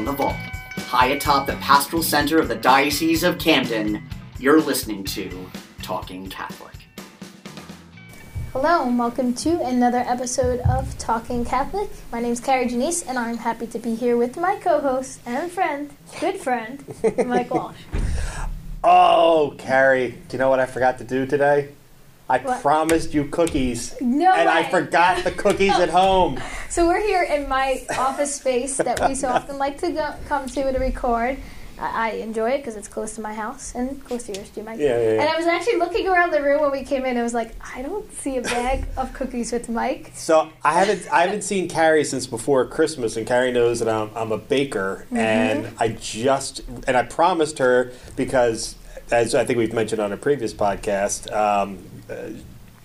from the vault, high atop the pastoral center of the Diocese of Camden, you're listening to Talking Catholic. Hello, and welcome to another episode of Talking Catholic. My name is Carrie Janice, and I'm happy to be here with my co host and friend, good friend, Mike Walsh. Oh, Carrie, do you know what I forgot to do today? I What? promised you cookies. No And I forgot the cookies at home. So, we're here in my office space that we so often like to go, come to to record. I, I enjoy it because it's close to my house and close to yours too, Mike. Yeah, yeah, yeah. And I was actually looking around the room when we came in. I was like, I don't see a bag of cookies with Mike. So I haven't I haven't seen Carrie since before Christmas, and Carrie knows that I'm, I'm a baker, Mm-hmm. and I just and I promised her because as I think we've mentioned on a previous podcast, um, uh,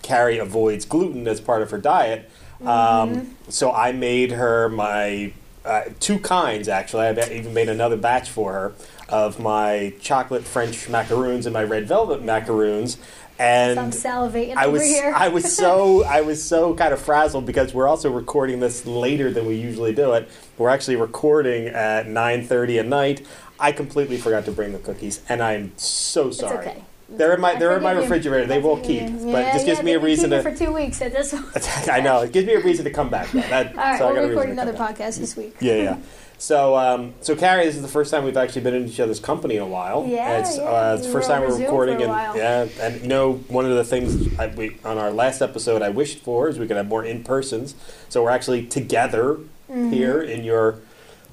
Carrie avoids gluten as part of her diet. Mm-hmm. Um, so I made her my uh, two kinds actually. I even made another batch for her of my chocolate French macaroons and my red velvet macaroons. And I'm salivating I over was here. I was so I was so kind of frazzled because we're also recording this later than we usually do it. We're actually recording at 9:30 at night. I completely forgot to bring the cookies, and I'm so sorry. okay. They're in my I they're in my refrigerator. They will keep, but Yeah, just gives yeah, me a reason to. for two weeks at this. I know it gives me a reason to come back. Though. That, All right, so I we'll record another podcast this week. Yeah, yeah. So, um, so Carrie, this is the first time we've actually been in each other's company in a while. Yeah, it's, yeah. Uh, it's the first time we're recording, and while. yeah, and you know, one of the things I, we on our last episode I wished for is we could have more in persons. So we're actually together here in your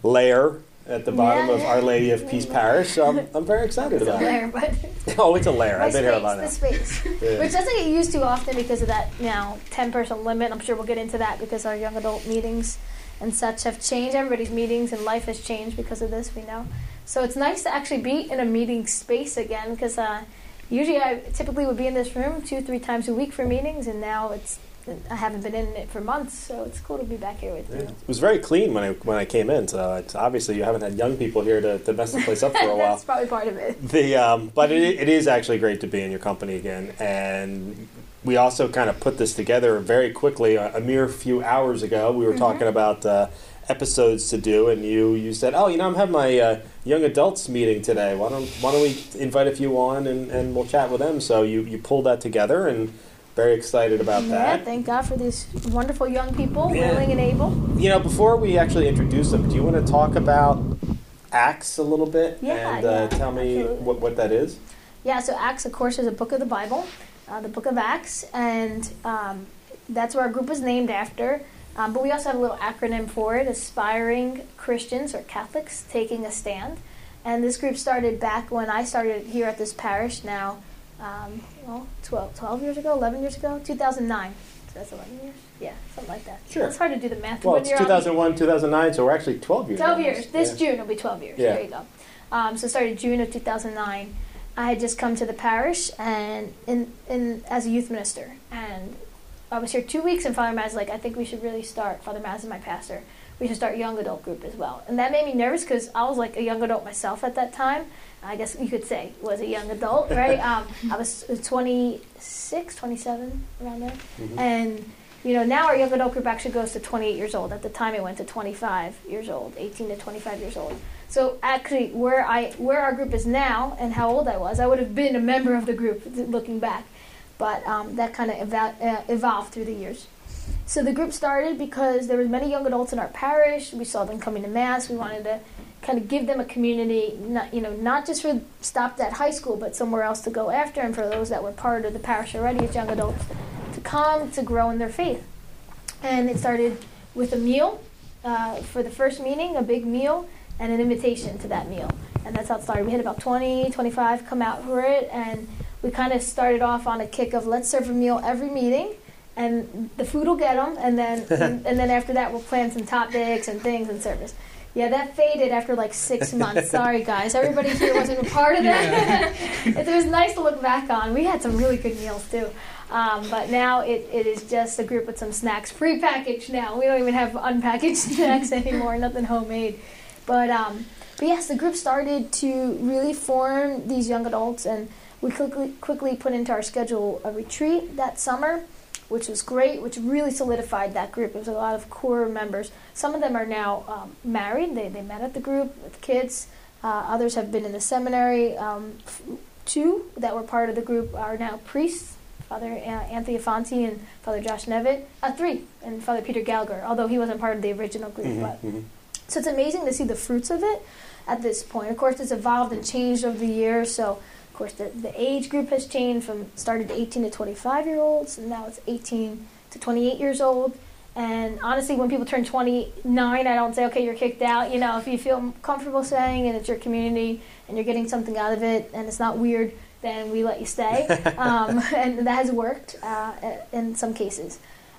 lair at the bottom. Yeah, of. Our Lady of Peace Parish. So I'm, I'm very excited It's a about it. lair, but Oh, it's a lair. I've been space, here a lot now. the space, Yeah. which doesn't get used too often because of that now ten person limit. I'm sure we'll get into that because our young adult meetings and such have changed. Everybody's meetings and life has changed because of this. We know, so it's nice to actually be in a meeting space again because uh, usually I typically would be in this room two three times a week for meetings, and now it's I haven't been in it for months, so it's cool to be back here with Yeah. you. It was very clean when I when I came in. So it's obviously you haven't had young people here to, to mess the place up for a while. That's probably part of it. The um, but it, it is actually great to be in your company again, and we also kind of put this together very quickly. A, a mere few hours ago, we were talking about uh, episodes to do, and you you said, "Oh, you know, I'm having my uh, young adults meeting today. Why don't why don't we invite a few on and, and we'll chat with them?" So you you pulled that together, and very excited about that. Yeah, that. thank God for these wonderful young people, Yeah. willing and able. You know, before we actually introduce them, do you want to talk about Acts a little bit Yeah, and uh, yeah, tell me absolutely. what, what that is? Yeah, so Acts, of course, is a book of the Bible, uh, the book of Acts, and um, that's what our group was named after. Um, but we also have a little acronym for it Aspiring Christians or Catholics Taking a Stand. And this group started back when I started here at this parish now, um, well, 12, 12 years ago, 11 years ago, 2009. So that's 11 years? Yeah, something like that. Sure. It's hard to do the math. Well, when it's you're 2001, 2009, so we're actually 12 years. 12 almost. years. This Yeah. June will be 12 years. Yeah. There you go. Um, so started June of 2009. I had just come to the parish and in, in as a youth minister, and I was here two weeks. And Father Maz was like, I think we should really start. Father Maz is my pastor. We should start a young adult group as well, and that made me nervous because I was like a young adult myself at that time. I guess you could say was a young adult, right? um, I was 26, 27 around there, Mhm. and you know, now our young adult group actually goes to 28 years old. At the time, it went to 25 years old, 18 to 25 years old. So actually, where I where our group is now and how old I was, I would have been a member of the group looking back. But um, that kind of eva- uh, evolved through the years. So the group started because there were many young adults in our parish. We saw them coming to mass. We wanted to kind of give them a community, not, you know, not just for stopped at high school, but somewhere else to go after, and for those that were part of the parish already as young adults to come to grow in their faith. And it started with a meal uh, for the first meeting, a big meal, and an invitation to that meal. And that's how it started. We had about 20, 25 come out for it, and we kind of started off on a kick of let's serve a meal every meeting, and the food will get them, and then and, and then after that we'll plan some topics and things and service. Yeah, that faded after like six months. Sorry, guys. Everybody here wasn't a part of that. it was nice to look back on. We had some really good meals too. Um, but now it, it is just a group with some snacks, prepackaged now. We don't even have unpackaged snacks anymore, nothing homemade. But, um, but yes, the group started to really form these young adults, and we quickly, quickly put into our schedule a retreat that summer. Which was great, which really solidified that group. There was a lot of core members. Some of them are now um, married. They, they met at the group with kids. Uh, others have been in the seminary. Um, f- two that were part of the group are now priests, Father Anthony Afonsi and Father Josh Nevitt. Uh, three, and Father Peter Gallagher, although he wasn't part of the original group. Mhm, But mhm. so it's amazing to see the fruits of it at this point. Of course, it's evolved and changed over the years. So, course, the, the age group has changed from started 18 to 25 year olds, and now it's 18 to 28 years old. And honestly, when people turn 29, I don't say, okay, you're kicked out. You know, if you feel comfortable staying and it's your community and you're getting something out of it and it's not weird, then we let you stay. um, and that has worked uh, in some cases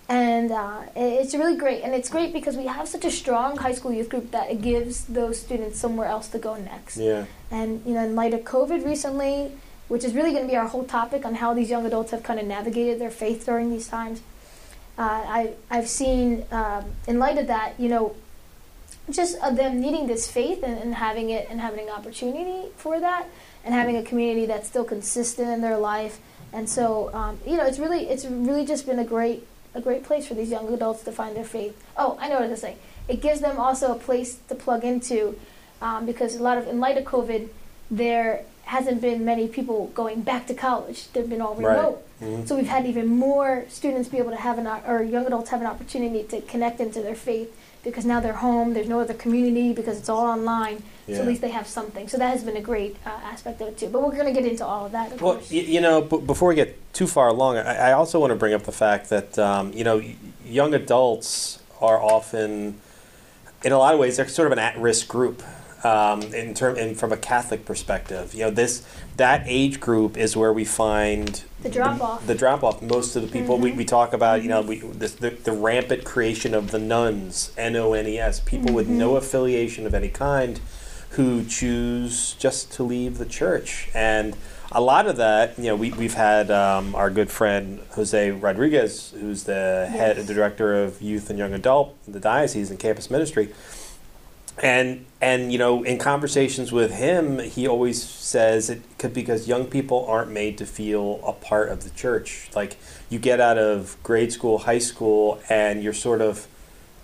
and uh, it's really great. And it's great because we have such a strong high school youth group that it gives those students somewhere else to go next. Yeah. And you know, in light of COVID recently, which is really going to be our whole topic on how these young adults have kind of navigated their faith during these times, uh, I I've seen um, in light of that, you know, just uh, them needing this faith and, and having it and having an opportunity for that, and having a community that's still consistent in their life. And so, um, you know, it's really it's really just been a great a great place for these young adults to find their faith. Oh, I know what I was going to say. It gives them also a place to plug into um, because a lot of, in light of COVID, there hasn't been many people going back to college. They've been all remote. Mhm. So we've had even more students be able to have an, or young adults have an opportunity to connect into their faith because now they're home. There's no other community because it's all online. Yeah. So at least they have something. So that has been a great uh, aspect of it too. But we're going to get into all of that, of Well, y- you know, b- before we get too far along, I, I also want to bring up the fact that um, you know, y- young adults are often, in a lot of ways, they're sort of an at-risk group. Um, in term, and from a Catholic perspective, you know, this that age group is where we find The drop-off. The, drop off. Most of the people we, Mhm. we talk about, you know, we this, the, the rampant creation of the nones, N O N E S, people with Mhm. no affiliation of any kind, who choose just to leave the church, and a lot of that, you know, we we've had um, our good friend Jose Rodriguez, who's the head, the director of youth and young adult, in the diocese and campus ministry. And and you know in conversations with him he always says it could because young people aren't made to feel a part of the church. Like you get out of grade school high school and you're sort of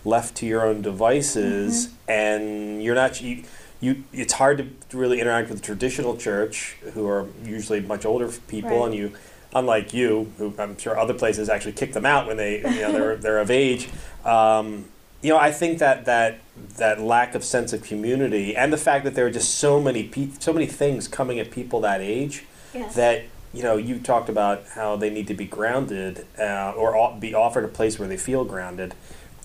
left to your own devices and you're not you, you it's hard to really interact with the traditional church who are usually much older people Right. and you unlike you who i'm sure other places actually kick them out when they you know they're, they're of age um, you know, I think that that that lack of sense of community and the fact that there are just so many pe- so many things coming at people that age yes. that you know you talked about how they need to be grounded uh, or be offered a place where they feel grounded.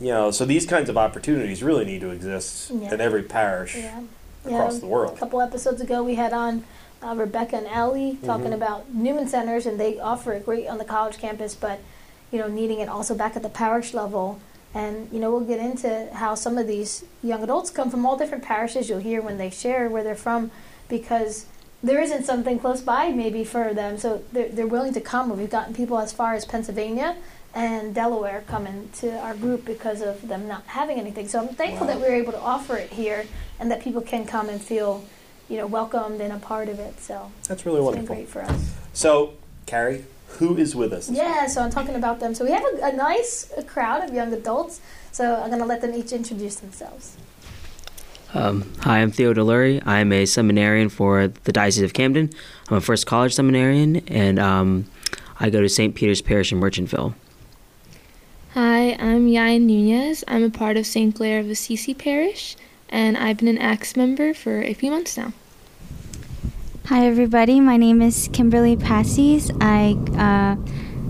You know, so these kinds of opportunities really need to exist Yeah. in every parish yeah. Across Yeah. the A couple episodes ago, we had on uh, Rebecca and Ellie talking Mhm. about Newman Centers, and they offer it great on the college campus, but you know, needing it also back at the parish level. And you know, we'll get into how some of these young adults come from all different parishes. You'll hear when they share where they're from, because there isn't something close by maybe for them, so they're, they're willing to come. We've gotten people as far as Pennsylvania and Delaware coming to our group because of them not having anything. So I'm thankful Wow. that we were able to offer it here and that people can come and feel, you know, welcomed and a part of it. So That's really it's wonderful. been great for us. So, Carrie, who is with us? this Yeah, so I'm talking about them. So we have a, a nice crowd of young adults. So I'm going to let them each introduce themselves. Um, hi, I'm Theo Delury. I'm a seminarian for the Diocese of Camden. I'm a first college seminarian, and um, I go to St. Peter's Parish in Merchantville. Hi, I'm Yain Nunez. I'm a part of St. Clare of Assisi Parish, and I've been an ACTS member for a few months now. Hi, everybody. My name is Kimberly Passes. I uh,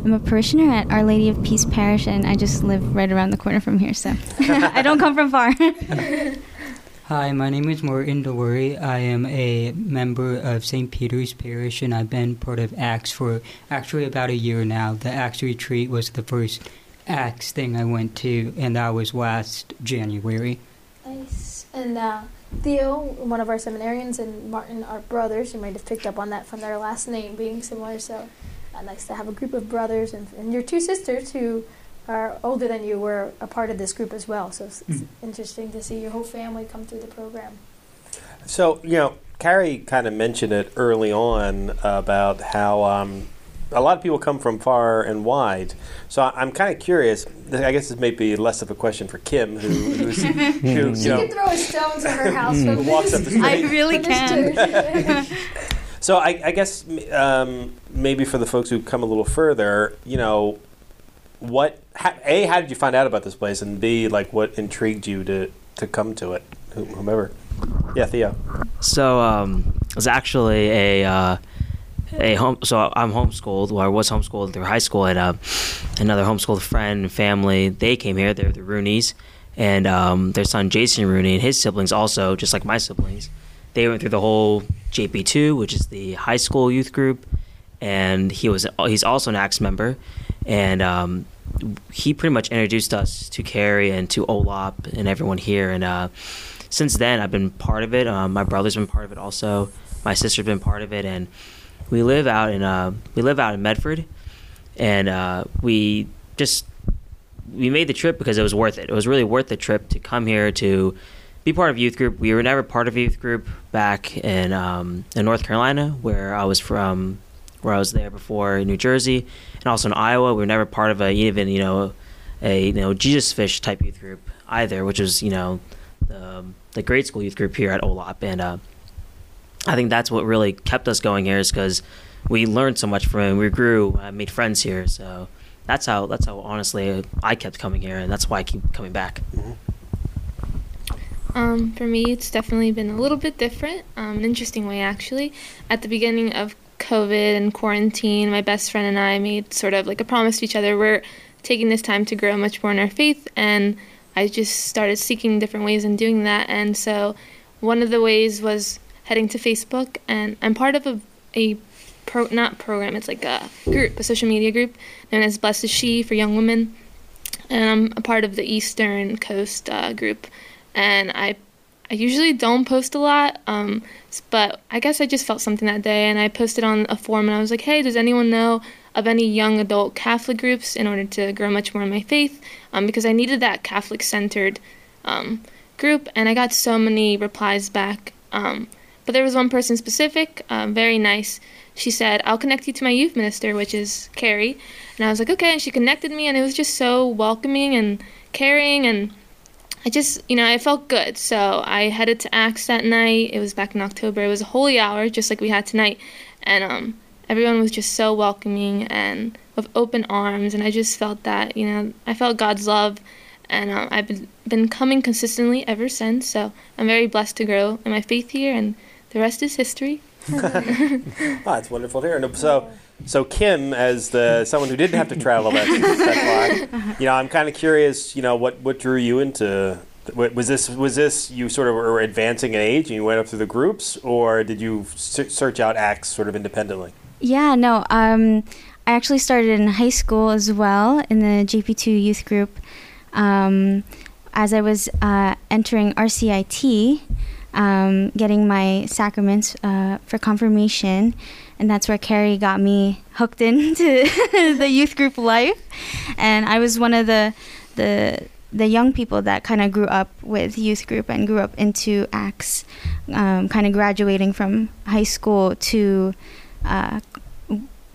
am a parishioner at Our Lady of Peace Parish, and I just live right around the corner from here, so I don't come from far. Hi, my name is Morgan Delury. I am a member of St. Peter's Parish, and I've been part of ACTS for actually about a year now. The ACTS retreat was the first ACTS thing I went to, and that was last January. Nice. And uh, Theo, one of our seminarians, and Martin, are brothers. You might have picked up on that from their last name being similar. So uh, nice to have a group of brothers. And, and your two sisters, who are older than you, were a part of this group as well. So it's, it's Mhm. interesting to see your whole family come through the program. So, you know, Carrie kind of mentioned it early on about how um, a lot of people come from far and wide. So I- I'm kind of curious. I guess this may be less of a question for Kim, who, who's, who you She know, can throw a stone to her house. who walks up the street. I really can. So I, I guess um, maybe for the folks who come a little further, you know, what ha, a how did you find out about this place, and b like what intrigued you to to come to it, whomever. Yeah, Theo. So um, it was actually a uh, a home. So I'm homeschooled. Well, I was homeschooled through high school, and uh, another homeschooled friend and family. They came here. They're the Rooneys, and um, their son Jason Rooney and his siblings also, just like my siblings. They went through the whole JP2, which is the high school youth group, and he was he's also an ACTS member, and um, he pretty much introduced us to Carrie and to Olap and everyone here, and. Uh, since then I've been part of it. Um, my brother's been part of it also. My sister's been part of it, and we live out in uh, we live out in Medford, and uh, we just we made the trip because it was worth it. It was really worth the trip to come here to be part of youth group. We were never part of youth group back in um, in North Carolina, where I was from, where I was there before in New Jersey, and also in Iowa. We were never part of a even you know a you know Jesus Fish type youth group either, which was you know the, the grade school youth group here at OLAP, and uh, I think that's what really kept us going here is because we learned so much from it. We grew, uh, made friends here, so that's how that's how honestly I kept coming here, and that's why I keep coming back. Um, for me, it's definitely been a little bit different, um, an interesting way actually. At the beginning of COVID and quarantine, my best friend and I made sort of like a promise to each other. We're taking this time to grow much more in our faith, and I just started seeking different ways in doing that. And so, one of the ways was heading to Facebook, and I'm part of a, a pro, not program, it's like a group, a social media group known as Blessed She for young women. And I'm a part of the Eastern Coast uh, group and I I usually don't post a lot, um, but I guess I just felt something that day, and I posted on a forum, and I was like, "Hey, does anyone know of any young adult Catholic groups in order to grow much more in my faith?" Um, because I needed that Catholic-centered um, group, and I got so many replies back. But there was one person specific, um, very nice. She said, "I'll connect you to my youth minister, which is Carrie," and I was like, "Okay." And she connected me, and it was just so welcoming and caring and I just, you know, I felt good. So I headed to ACTS that night. It was back in October. It was a holy hour, just like we had tonight. And um, everyone was just so welcoming and with open arms. And I just felt that, you know, I felt God's love. And um, I've been, been coming consistently ever since. So I'm very blessed to grow in my faith here. And the rest is history. Ah, it's wonderful to hear. And so, so Kim, as the someone who didn't have to travel that, that far, you know, I'm kind of curious. You know, what what drew you into? Was this was this you sort of were advancing in age and you went up through the groups, or did you search out acts sort of independently? Yeah, no. Um, I actually started in high school as well in the JP2 youth group. Um, as I was uh, entering RCIT, um, getting my sacraments uh, for confirmation, and that's where Carrie got me hooked into the youth group life. And I was one of the the the young people that kind of grew up with youth group and grew up into acts, um, kind of graduating from high school to uh,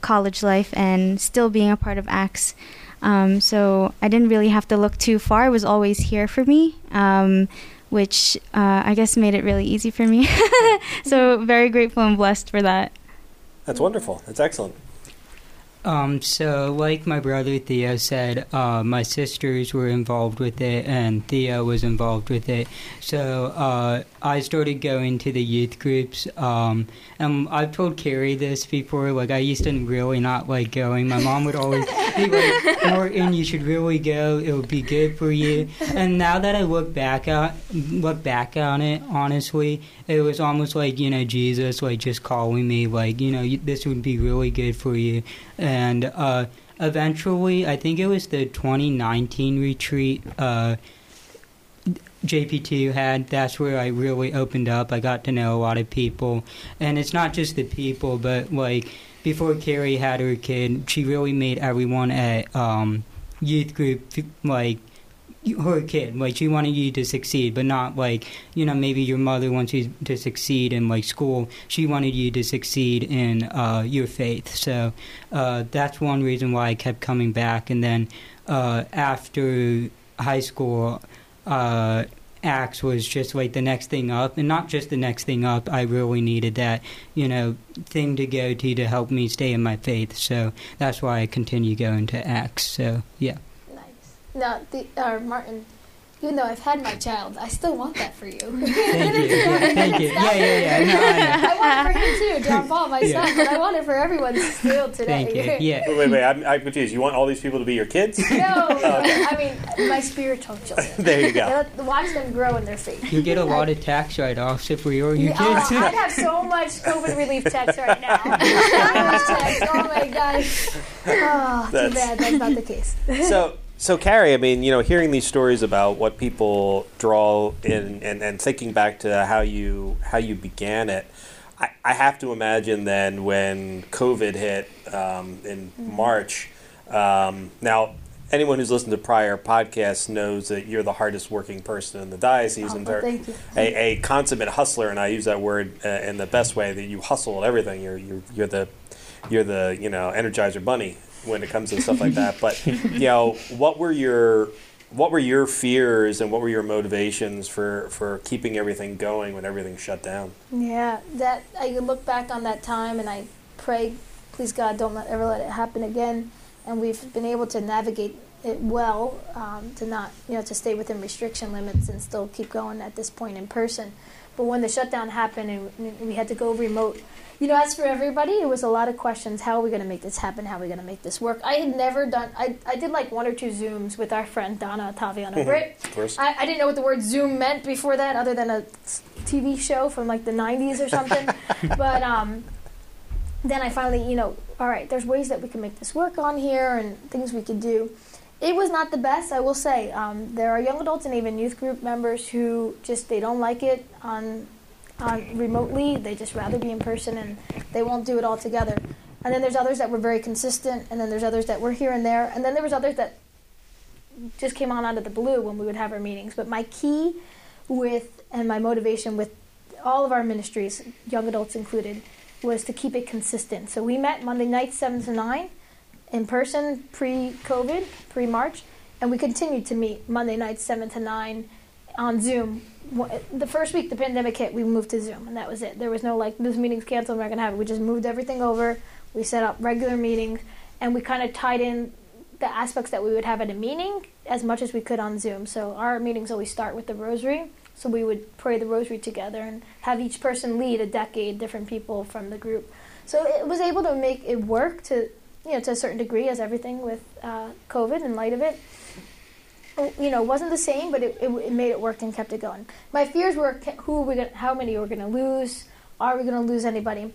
college life and still being a part of acts. Um, so I didn't really have to look too far. It was always here for me, um, which uh, I guess made it really easy for me. so very grateful and blessed for that. That's wonderful. That's excellent. Um, so, like my brother Theo said, uh, my sisters were involved with it, and Theo was involved with it. So, uh, I started going to the youth groups. Um, and I've told Carrie this before. Like, I used to really not like going. My mom would always be like, "Morton, you should really go. It would be good for you." And now that I look back at look back on it, honestly, it was almost like you know Jesus, like just calling me, like you know, this would be really good for you and uh, eventually, I think it was the 2019 retreat uh, JP2 had. That's where I really opened up. I got to know a lot of people, and it's not just the people, but like before Carrie had her kid, she really made everyone at um, youth group like her kid. Like she wanted you to succeed, but not like you know maybe your mother wants you to succeed in like school. She wanted you to succeed in uh, your faith. So uh, that's one reason why I kept coming back. And then uh, after high school. Uh, Acts was just like the next thing up, and not just the next thing up. I really needed that, you know, thing to go to to help me stay in my faith. So that's why I continue going to Acts. So yeah. Nice. Now, the, uh, Martin, even though I've had my child, I still want that for you. Thank you. Yeah, thank you. Yeah, yeah, yeah. No, I, I want it for him too, John Paul, my Yeah. son, but I want it for everyone still today. thank you. Yeah. Wait, wait, wait. I'm, I'm confused. You want all these people to be your kids? No, I mean my spiritual children. there you go. Let- Watch them grow in their faith. You get a lot of tax write-offs if we are your Yeah, oh. I'd have so much COVID relief checks right now. Stimulus checks. Oh my gosh. Oh, too bad that's not the case. so so Carrie, I mean, you know, hearing these stories about what people draw in and, and thinking back to how you how you began it, I, I have to imagine then when COVID hit um, in March. Um, now, anyone who's listened to prior podcasts knows that you're the hardest working person in the diocese Oh, and well, you. a, a consummate hustler, and I use that word uh, in the best way that you hustle at everything. You're you're, you're the you're the you know Energizer Bunny when it comes to stuff like that. But you know, what were your what were your fears and what were your motivations for for keeping everything going when everything shut down? Yeah, that I look back on that time and I pray, please God, don't let, ever let it happen again. And we've been able to navigate it well um, to not, you know, to stay within restriction limits and still keep going at this point in person. But when the shutdown happened and we had to go remote, you know, as for everybody, it was a lot of questions. How are we going to make this happen? How are we going to make this work? I had never done. I, I did like one or two Zooms with our friend Donna Taviano Britt. Of course. I, I didn't know what the word Zoom meant before that, other than a TV show from like the 90s or something. but um, then I finally, you know, all right, there's ways that we can make this work on here and things we could do. It was not the best, I will say. Um, there are young adults and even youth group members who just they don't like it on on remotely. They just rather be in person and they won't do it all together. And then there's others that were very consistent, and then there's others that were here and there, and then there was others that just came on out of the blue when we would have our meetings. But my key with and my motivation with all of our ministries, young adults included, was to keep it consistent. So we met Monday nights, 7 to 9, in person pre COVID, pre March, and we continued to meet Monday nights, 7 to 9 on Zoom. The first week the pandemic hit, we moved to Zoom, and that was it. There was no like, this meeting's canceled, we're not to have it. We just moved everything over. We set up regular meetings, and we kind of tied in the aspects that we would have at a meeting as much as we could on Zoom. So our meetings always start with the rosary. So we would pray the rosary together and have each person lead a decade, different people from the group. So it was able to make it work to, you know, to a certain degree, as everything with uh, COVID in light of it. You know, wasn't the same, but it, it, it made it work and kept it going. My fears were who are we gonna, how many we're going to lose? Are we going to lose anybody?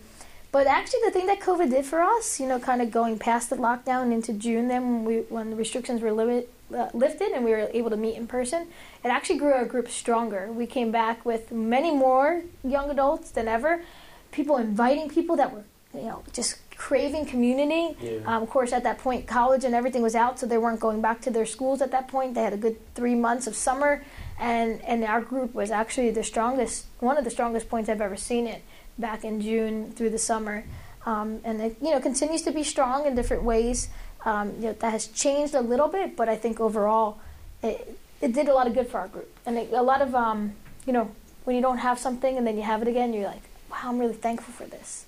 But actually, the thing that COVID did for us, you know, kind of going past the lockdown into June, then when, we, when the restrictions were uh, lifted and we were able to meet in person, it actually grew our group stronger. We came back with many more young adults than ever, people inviting people that were, you know, just craving community. Yeah. Um, of course, at that point, college and everything was out, so they weren't going back to their schools at that point. They had a good three months of summer, and and our group was actually the strongest, one of the strongest points I've ever seen it back in June through the summer, um, and it you know continues to be strong in different ways. Um, you know, that has changed a little bit, but I think overall, it, it did a lot of good for our group, and it, a lot of um, you know when you don't have something and then you have it again, you're like, wow, I'm really thankful for this.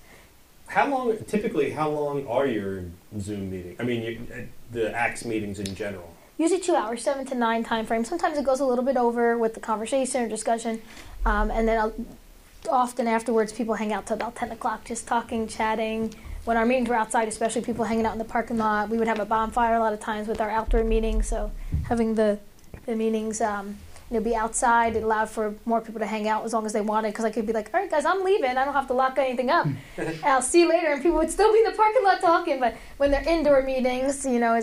How long? Typically, how long are your Zoom meetings? I mean, you, uh, the Acts meetings in general. usually two hours, seven to nine time frame. Sometimes it goes a little bit over with the conversation or discussion, um, and then I'll, often afterwards people hang out till about ten o'clock, just talking, chatting. When our meetings were outside, especially people hanging out in the parking lot, we would have a bonfire a lot of times with our outdoor meetings. So having the the meetings. Um, you know, be outside. It allowed for more people to hang out as long as they wanted. Because I could be like, "All right, guys, I'm leaving. I don't have to lock anything up. I'll see you later." And people would still be in the parking lot talking. But when they're indoor meetings, you know,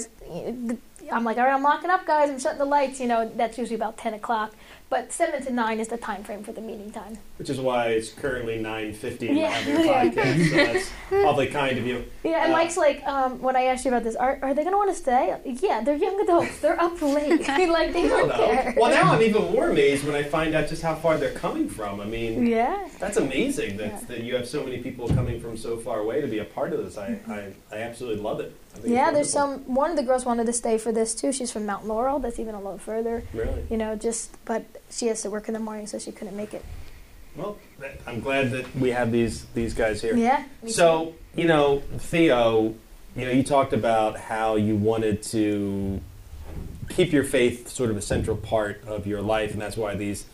I'm like, "All right, I'm locking up, guys. I'm shutting the lights." You know, that's usually about ten o'clock. But seven to nine is the time frame for the meeting time. Which is why it's currently nine fifty. Yeah. having a podcast, so that's awfully kind of you. Yeah, and Uh, Mike's like, um, when I asked you about this, are, are they gonna want to stay? Yeah, they're young adults. They're up late. Like they don't care. Well, now I'm even more amazed when I find out just how far they're coming from. I mean, Yeah. that's amazing that, Yeah. that you have so many people coming from so far away to be a part of this. I, I, I absolutely love it. Yeah, there's some. One of the girls wanted to stay for this too. She's from Mount Laurel. That's even a little further. Really? You know, just but she has to work in the morning, so she couldn't make it. Well, I'm glad that we have these these guys here. Yeah. So, you know, Theo, you know, you talked about how you wanted to keep your faith sort of a central part of your life, and that's why these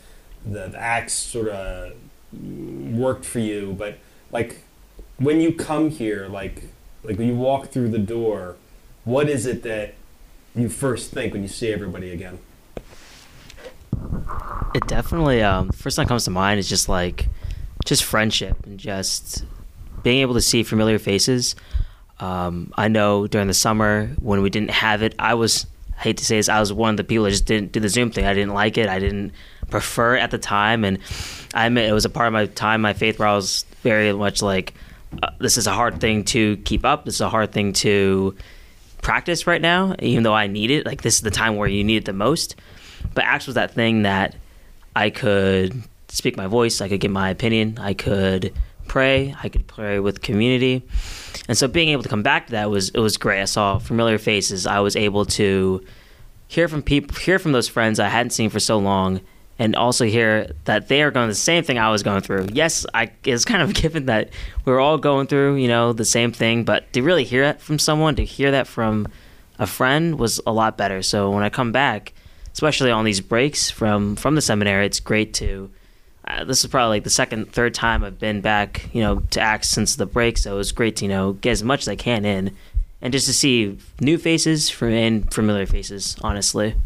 the, the acts sort of worked for you. But like, when you come here, like, like when you walk through the door, what is it that you first think when you see everybody again? It definitely um first thing that comes to mind is just like just friendship and just being able to see familiar faces. Um, I know during the summer when we didn't have it, I was I hate to say this, I was one of the people that just didn't do the Zoom thing. I didn't like it. I didn't prefer it at the time, and I admit it was a part of my time, my faith, where I was very much like, uh, this is a hard thing to keep up. This is a hard thing to practice right now, even though I need it. Like this is the time where you need it the most. But Acts was that thing that I could speak my voice, I could give my opinion, I could pray, I could pray with community. And so being able to come back to that was it was great. I saw familiar faces. I was able to hear from people hear from those friends I hadn't seen for so long and also hear that they are going the same thing I was going through. Yes, I it's kind of given that we're all going through, you know, the same thing, but to really hear that from someone, to hear that from a friend was a lot better. So when I come back, especially on these breaks from from the seminary, it's great to. Uh, this is probably like the second, third time I've been back, you know, to act since the break. So it was great to you know get as much as I can in, and just to see new faces and familiar faces. Honestly,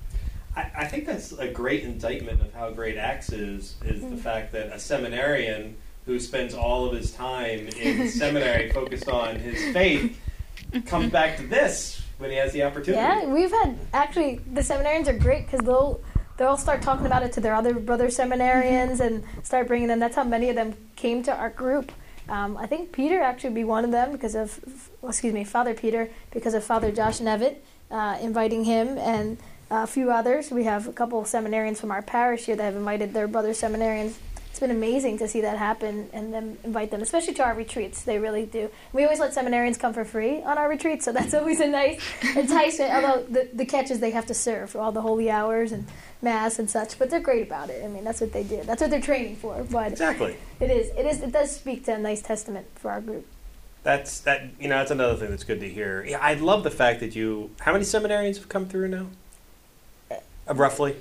I, I think that's a great indictment of how great Acts is, is the fact that a seminarian who spends all of his time in seminary focused on his faith comes back to this when he has the opportunity. Yeah, we've had actually the seminarians are great because they'll they'll start talking about it to their other brother seminarians and start bringing them. That's how many of them came to our group. Um, I think Peter actually be one of them because of, well, excuse me, Father Peter because of Father Josh Nevitt uh, inviting him and a few others. We have a couple of seminarians from our parish here that have invited their brother seminarians. It's been amazing to see that happen and then invite them, especially to our retreats. They really do. We always let seminarians come for free on our retreats, so that's always a nice enticement. Although the, the catch is they have to serve for all the holy hours and mass and such, but they're great about it. I mean, that's what they do. That's what they're training for. But Exactly. it is, it is, it does speak to a nice testament for our group. That's that. You know, that's another thing that's good to hear. Yeah, I love the fact that you. How many seminarians have come through now? Uh, roughly,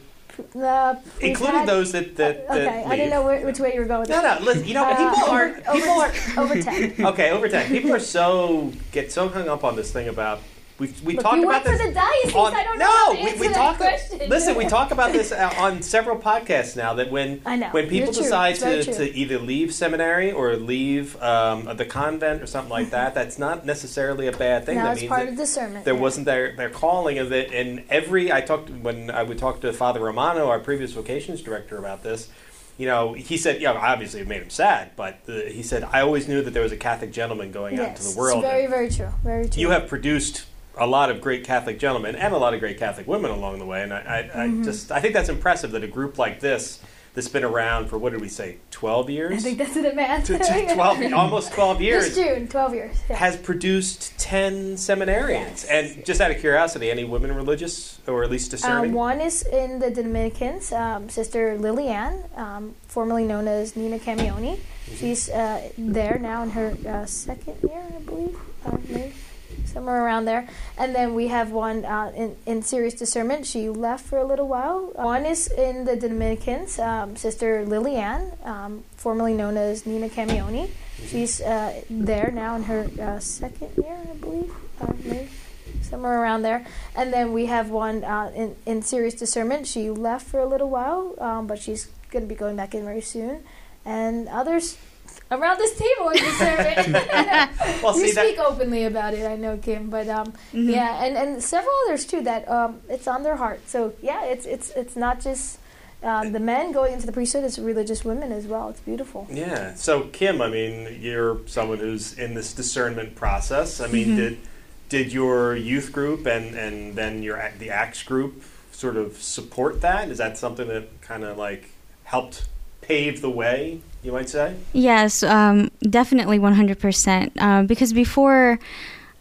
Uh, including had- those that that. Okay, that I didn't know where, which way you were going with No, that. no. Listen, you know, Uh, people are over, people are. over, ten. Okay, over time. People are so get so hung up on this thing about we we Look, talked you about this. for the diocese. on- I don't know no, we, we that talk. question. Listen, we talk about this uh, on several podcasts now. That when when people You're decide to, to either leave seminary or leave um, the convent or something like that, that's not necessarily a bad thing. No, that means part that of discernment. there yeah. wasn't their their calling, of it. and every I talked when I would talk to Father Romano, our previous vocations director, about this. You know, he said, yeah, obviously it made him sad, but uh, he said, I always knew that there was a Catholic gentleman going out yes, into the world. It's very, very true. Very true. you have produced a lot of great Catholic gentlemen and a lot of great Catholic women along the way, and I, I, Mm-hmm. I just I think that's impressive that a group like this that's been around for what did we say, twelve years? I think that's the math. To- to twelve, almost twelve This years, June, twelve years. Yeah. has produced ten seminarians. Yes. And just out of curiosity, any women religious or at least discerning? Um, one is in the Dominicans, um, Sister Liliane, um, formerly known as Nina Camioni. Mm-hmm. She's uh, there now in her uh, second year, I believe, uh, maybe somewhere around there. And then we have one uh, in, in serious discernment. She left for a little while. One is in the Dominicans, um, Sister Liliane, um, formerly known as Nina Camioni. She's uh, there now in her uh, second year, I believe, uh, maybe somewhere around there. And then we have one uh, in, in serious discernment. She left for a little while, um, but she's going to be going back in very soon. And others around this table in discernment. well, you see that speak openly about it, I know, Kim. But um, yeah, and, and several others too that um, it's on their heart. So yeah, it's it's it's not just Um, the men going into the priesthood is religious women as well. It's beautiful. Yeah. So Kim, I mean, you're someone who's in this discernment process. I mean, Mhm. did did your youth group and and then your the Acts group sort of support that? Is that something that kind of like helped pave the way? You might say. Yes, um, definitely 100%. Uh, because before,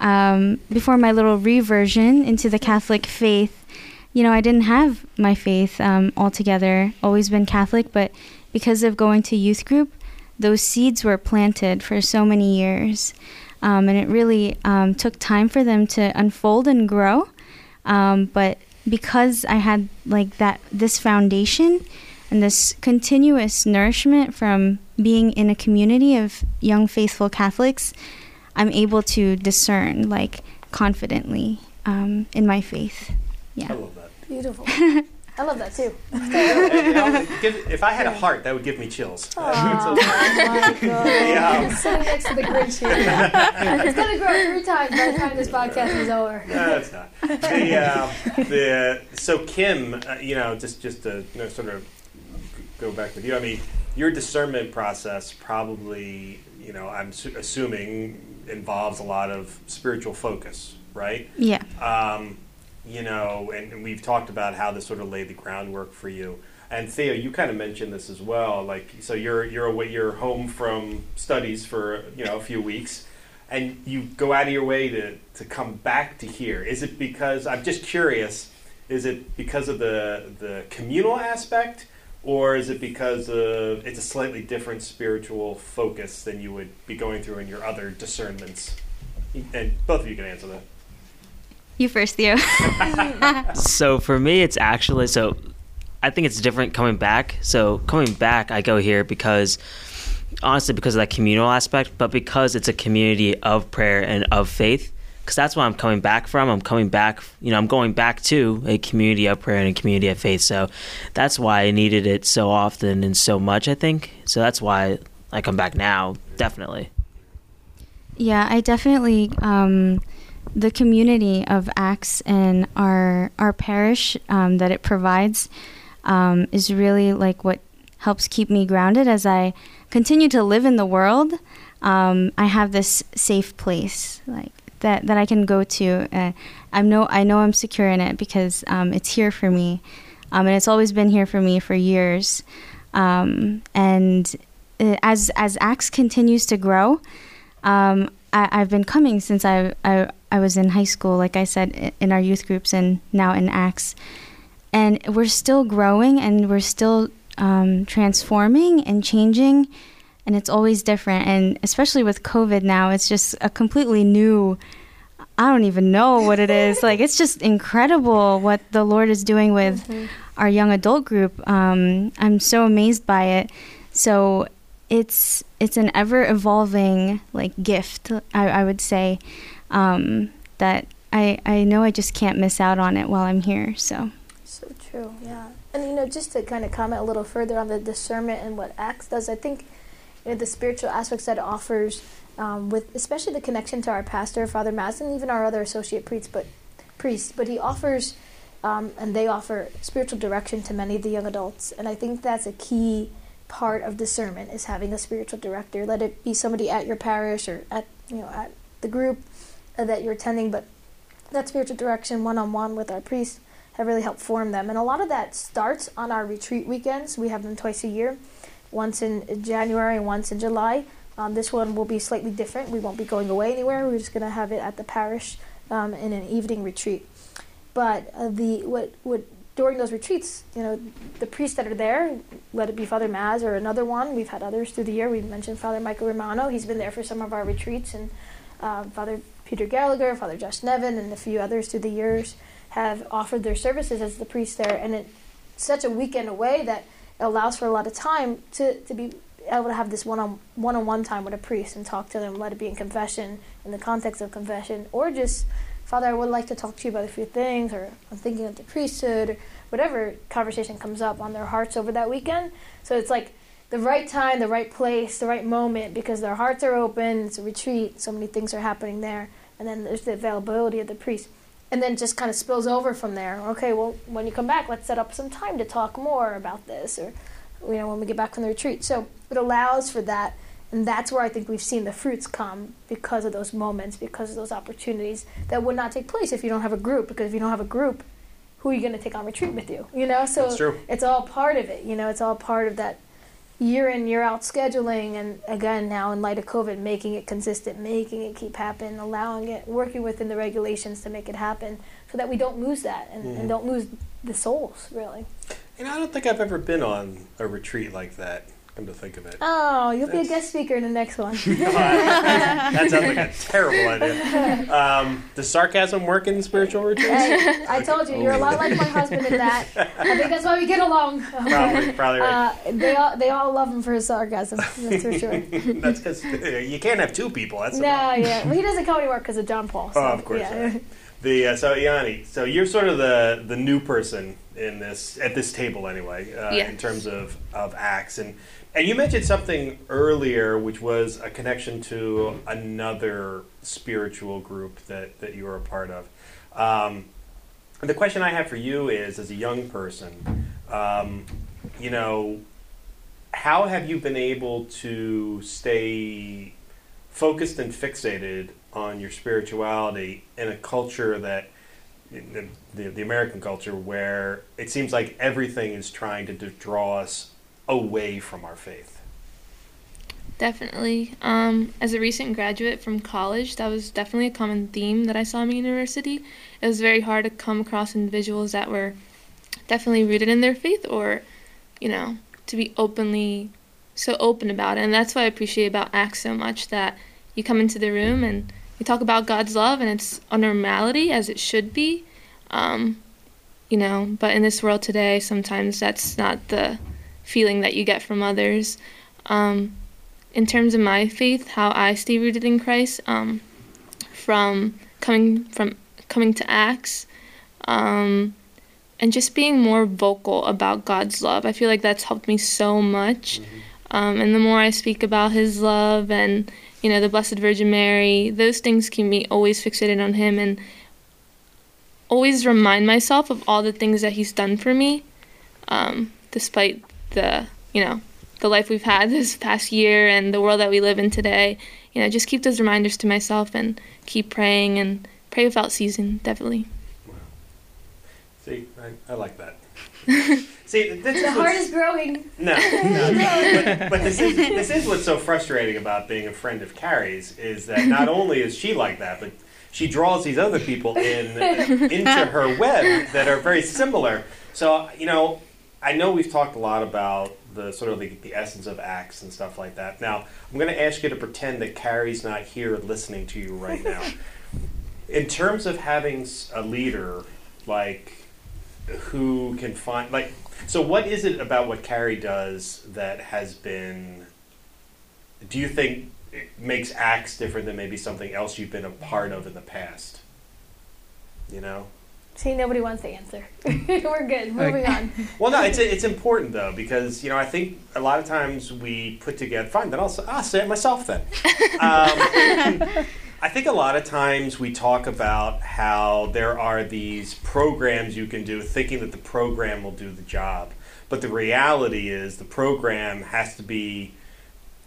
um, before my little reversion into the Catholic faith, you know, I didn't have my faith um, altogether, always been Catholic, but because of going to youth group, those seeds were planted for so many years. Um, and it really um, took time for them to unfold and grow. Um, but because I had like that, this foundation, and this continuous nourishment from being in a community of young faithful Catholics, I'm able to discern like confidently um, in my faith. Yeah. I love that. Beautiful. I love that too. You know, give- if I had a heart, that would give me chills. Oh my god. Yeah. Sitting next to the Grinch here. it's gonna grow three times by the time this podcast is over. No, it's not. The, uh, the so Kim, uh, you know, just just to you know, sort of go back with you. I mean, your discernment process probably, you know, I'm su- assuming involves a lot of spiritual focus, right? Yeah. Um, you know, and, and we've talked about how this sort of laid the groundwork for you. And Theo, you kind of mentioned this as well. Like, so you're you're away, you're home from studies for you know a few weeks, and you go out of your way to to come back to here. Is it because I'm just curious? Is it because of the the communal aspect, or is it because of it's a slightly different spiritual focus than you would be going through in your other discernments? And both of you can answer that. You first, Theo. so for me it's actually so i think it's different coming back so coming back i go here because honestly because of that communal aspect but because it's a community of prayer and of faith because that's what i'm coming back from. I'm coming back you know i'm going back to a community of prayer and a community of faith. So that's why i needed it so often and so much i think. So that's why i come back now definitely. Yeah, I definitely um, the community of Acts and our our parish um, that it provides um, is really like what helps keep me grounded as I continue to live in the world. Um, I have this safe place like that that I can go to. Uh, I know I know I'm secure in it because um, it's here for me, um, and it's always been here for me for years. Um, and uh, as as Acts continues to grow, um, I, I've been coming since I, I I was in high school, like I said, in our youth groups and now in Acts, and we're still growing and we're still um, transforming and changing, and it's always different. And especially with COVID now, it's just a completely new. I don't even know what it is. like it's just incredible what the Lord is doing with our young adult group. Um, I'm so amazed by it. So it's it's an ever evolving like gift. I, I would say um, that I I know I just can't miss out on it while I'm here. So So true, yeah. And you know, just to kind of comment a little further on the discernment and what Acts does, I think you know, the spiritual aspects that it offers, um, with especially the connection to our pastor, Father Maz, and even our other associate priests, but priests, but he offers, um, and they offer spiritual direction to many of the young adults, and I think that's a key part of discernment is having a spiritual director. Let it be somebody at your parish or at you know at the group uh, that you're attending, but that spiritual direction one on one with our priests have really helped form them. And a lot of that starts on our retreat weekends. We have them twice a year, once in January and once in July. Um, this one will be slightly different. We won't be going away anywhere. We're just going to have it at the parish um, in an evening retreat. But uh, the what what during those retreats, you know, the priests that are there, let it be Father Maz or another one. We've had others through the year. We've mentioned Father Michael Romano. He's been there for some of our retreats, and um, Father Peter Gallagher, Father Josh Nevin, and a few others through the years have offered their services as the priests there. And it's such a weekend away that allows for a lot of time to, to be able to have this one on one on one time with a priest and talk to them, let it be in confession, in the context of confession, or just, Father, I would like to talk to you about a few things, or I'm thinking of the priesthood, or whatever conversation comes up on their hearts over that weekend. So it's like the right time, the right place, the right moment because their hearts are open, it's a retreat, so many things are happening there, and then there's the availability of the priest. And then just kind of spills over from there. Okay, well, when you come back, let's set up some time to talk more about this, or you know, when we get back from the retreat. So it allows for that, and that's where I think we've seen the fruits come because of those moments, because of those opportunities that would not take place if you don't have a group. Because if you don't have a group, who are you going to take on retreat with you? You know, so true. it's all part of it. You know, it's all part of that year in year out scheduling and again now in light of covid making it consistent making it keep happening allowing it working within the regulations to make it happen so that we don't lose that and, Mhm. and don't lose the souls really You know, I don't think I've ever been on a retreat like that. Come to think of it. oh you'll be a guest speaker in the next one that sounds like a terrible idea. Um, does sarcasm work in spiritual retreats? Hey, i told you you're a lot like my husband in that i think that's why we get along Probably, probably right. uh, they all they all love him for his sarcasm that's for sure That's because you can't have two people. That's the no yeah well, he doesn't come anymore because of john paul so, Oh, of course, yeah. yeah. The uh, so Yanni, so you're sort of the the new person in this at this table anyway, uh, in terms of of acts and and you mentioned something earlier, which was a connection to another spiritual group that that you were a part of. Um, the question I have for you is, as a young person, um, you know, how have you been able to stay focused and fixated on your spirituality in a culture that the, the, American culture where it seems like everything is trying to draw us away from our faith. Definitely. Um, as a recent graduate from college, that was definitely a common theme that I saw in university. It was very hard to come across individuals that were definitely rooted in their faith or, you know, to be openly so open about it. And that's what I appreciate about Acts so much that you come into the room and you talk about God's love and it's a normality as it should be. Um, you know, but in this world today, sometimes that's not the feeling that you get from others. Um, in terms of my faith, how I stay rooted in Christ, um, from coming from coming to Acts, um, and just being more vocal about God's love. I feel like that's helped me so much. Um, and the more I speak about His love and you know the Blessed Virgin Mary, those things keep me always fixated on Him and always remind myself of all the things that He's done for me, um, despite the you know the life we've had this past year and the world that we live in today. You know, just keep those reminders to myself and keep praying and pray without ceasing. Definitely. Wow. See, I, I like that. See, this is the heart is growing No, no. but, but this is this is what's so frustrating about being a friend of Carrie's is that not only is she like that, but she draws these other people in into her web that are very similar. So you know, I know we've talked a lot about the sort of the, the essence of acts and stuff like that. Now, I'm going to ask you to pretend that Carrie's not here listening to you right now. In terms of having a leader like who can find like so what is it about what Carrie does that has been do you think it makes acts different than maybe something else you've been a part of in the past you know see nobody wants the answer we're good moving on well no it's it's important though because you know I think a lot of times we put together fine then I'll, I'll say it myself then um, I think a lot of times we talk about how there are these programs you can do thinking that the program will do the job. But the reality is the program has to be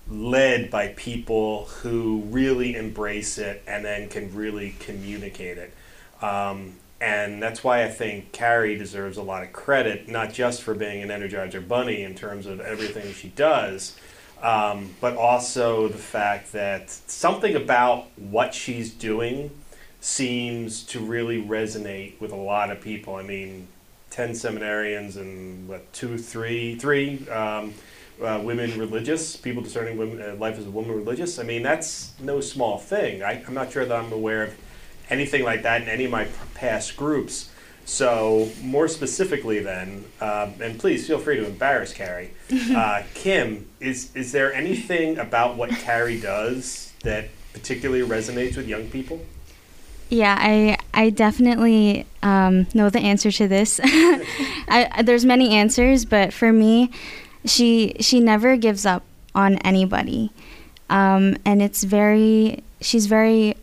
led by people who really embrace it and then can really communicate it. Um, and that's why I think Carrie deserves a lot of credit, not just for being an Energizer Bunny in terms of everything she does, um, but also the fact that something about what she's doing seems to really resonate with a lot of people. I mean, 10 seminarians and what, two, three, three um, uh, women religious, people discerning women, uh, life as a woman religious. I mean, that's no small thing. I, I'm not sure that I'm aware of anything like that in any of my past groups. So, more specifically, then, um, and please feel free to embarrass Carrie. Uh, Kim, is is there anything about what Carrie does that particularly resonates with young people? Yeah, I I definitely um, know the answer to this. I, there's many answers, but for me, she she never gives up on anybody. um, and it's very she's very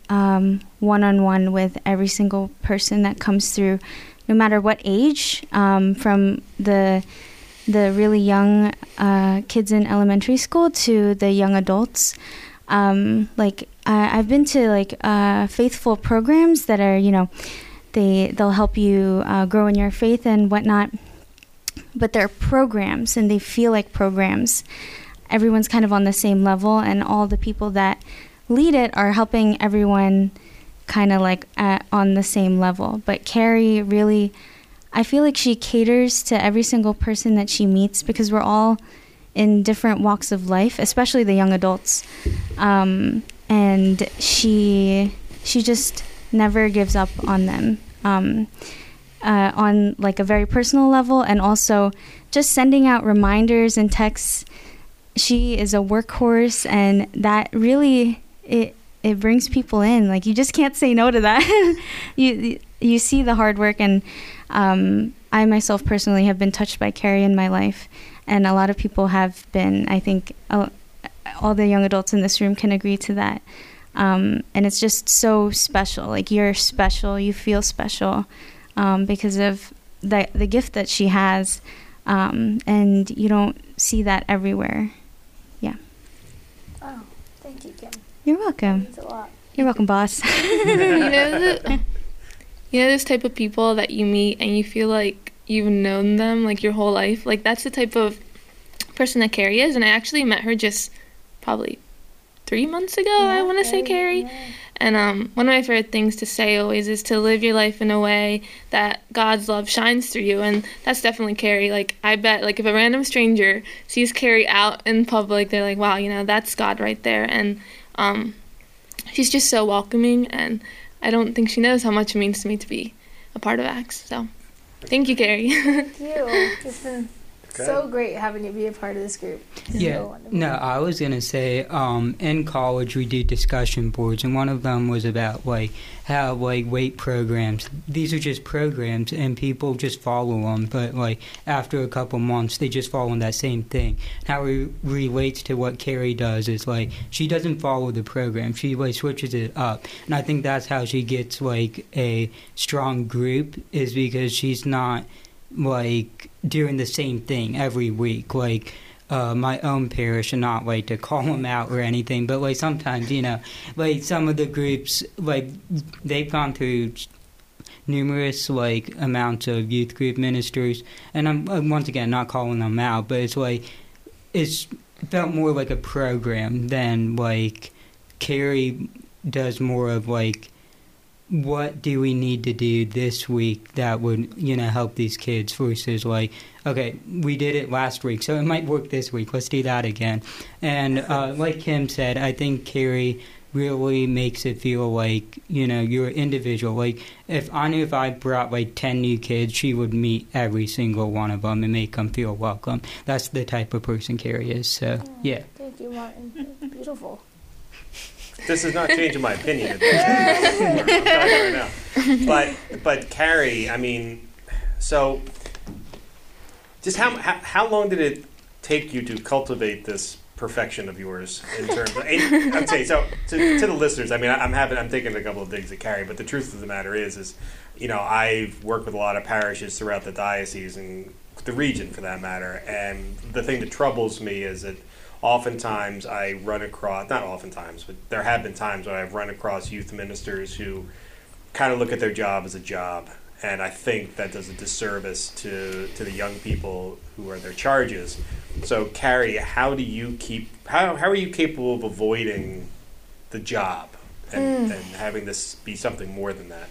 um, one-on-one with every single person that comes through no matter what age um, from the the really young uh, kids in elementary school to the young adults. Um, like i've been to like uh, faithful programs that are you know they they'll help you uh, grow in your faith and whatnot but they're programs and they feel like programs. Everyone's kind of on the same level, and all the people that lead it are helping everyone kind of like at, on the same level. But Carrie really, I feel like she caters to every single person that she meets because we're all in different walks of life, especially the young adults. Um, and she she just never gives up on them. Um, uh, on like a very personal level, and also just sending out reminders and texts she is a workhorse and that really it it brings people in. Like you just can't say no to that. You you see the hard work and um, I myself personally have been touched by Carrie in my life. And a lot of people have been I think uh, all the young adults in this room can agree to that. Um, and it's just so special. Like you're special. You feel special um, because of the the gift that she has. Um, and you don't see that everywhere Oh, thank you, Kim. You're welcome. That's a lot. You're welcome, boss. you know the, you know those type of people that you meet and you feel like you've known them like your whole life. Like that's the type of person that Carrie is, and I actually met her just probably three months ago. I want to say Carrie. And um, one of my favorite things to say always is to live your life in a way that God's love shines through you, and that's definitely Carrie. Like I bet, like if a random stranger sees Carrie out in public, they're like, "Wow, you know, that's God right there." And um, she's just so welcoming, and I don't think she knows how much it means to me to be a part of Acts. So, thank you, Carrie. Thank you. It's been so great having you be a part of this group. Yeah. so. No, I was gonna say, um, in college we do discussion boards, and one of them was about like how like weight programs. These are just programs, and people just follow them. But like after a couple months, they just follow that same thing. How it relates to what Carrie does is like she doesn't follow the program; she like switches it up, and I think that's how she gets like a strong group is because she's not like doing the same thing every week like uh, my own parish and not like to call them out or anything but like sometimes you know like some of the groups like they've gone through numerous like amounts of youth group ministers and i'm uh, once again not calling them out but it's like it's felt more like a program than like carrie does more of like what do we need to do this week that would you know help these kids versus like okay we did it last week so it might work this week. Let's do that again. And uh, like kim said i think carrie really makes it feel like you know you're an individual. Like if i knew if i brought like 10 new kids she would meet every single one of them and make them feel welcome. That's the type of person carrie is so yeah. Thank you, Martin. Beautiful. This is not changing my opinion. I'm telling you right. But but Carrie, I mean, so just how, how how long did it take you to cultivate this perfection of yours in terms of? I'm saying so to, to the listeners. I mean, I- I'm having I'm taking a couple of digs at Carrie, but the truth of the matter is, is you know I've worked with a lot of parishes throughout the diocese and the region for that matter, and the thing that troubles me is that oftentimes I run across, not oftentimes, but there have been times when I've run across youth ministers who kind of look at their job as a job. And I think that does a disservice to, to the young people who are their charges. So, Carrie, how do you keep, how, how are you capable of avoiding the job and, hmm. and having this be something more than that?